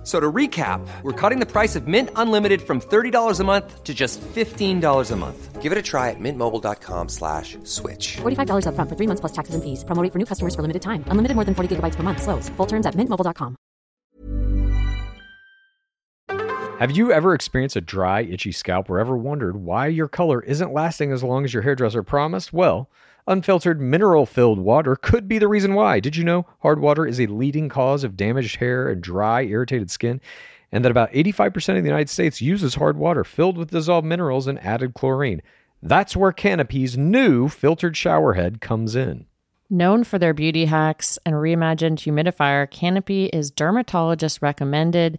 F- So to recap, we're cutting the price of Mint Unlimited from $30 a month to just $15 a month. Give it a try at mintmobile.com slash switch. $45 upfront for three months plus taxes and fees. Promo rate for new customers for limited time. Unlimited more than 40 gigabytes per month. Slows. Full terms at mintmobile.com. Have you ever experienced a dry, itchy scalp or ever wondered why your color isn't lasting as long as your hairdresser promised? Well, unfiltered mineral filled water could be the reason why. Did you know hard water is a leading cause of damaged hair and dry, irritated skin? And that about 85% of the United States uses hard water filled with dissolved minerals and added chlorine. That's where Canopy's new filtered shower head comes in. Known for their beauty hacks and reimagined humidifier, Canopy is dermatologist recommended.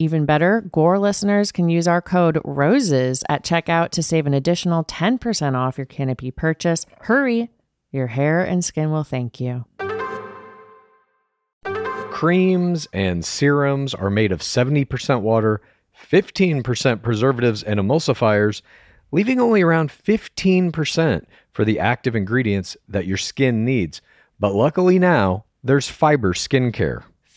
Even better, Gore listeners can use our code ROSES at checkout to save an additional 10% off your Canopy purchase. Hurry, your hair and skin will thank you. Creams and serums are made of 70% water, 15% preservatives and emulsifiers, leaving only around 15% for the active ingredients that your skin needs. But luckily now, there's fiber skincare.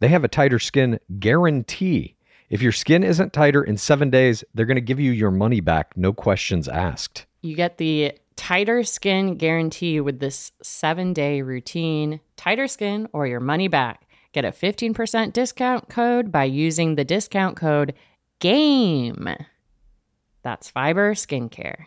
they have a tighter skin guarantee. If your skin isn't tighter in seven days, they're going to give you your money back, no questions asked. You get the tighter skin guarantee with this seven day routine. Tighter skin or your money back. Get a 15% discount code by using the discount code GAME. That's Fiber Skincare.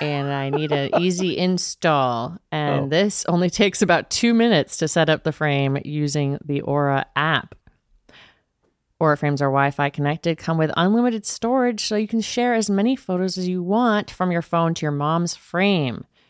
and I need an easy install. And Oh. this only takes about two minutes to set up the frame using the Aura app. Aura frames are Wi Fi connected, come with unlimited storage, so you can share as many photos as you want from your phone to your mom's frame.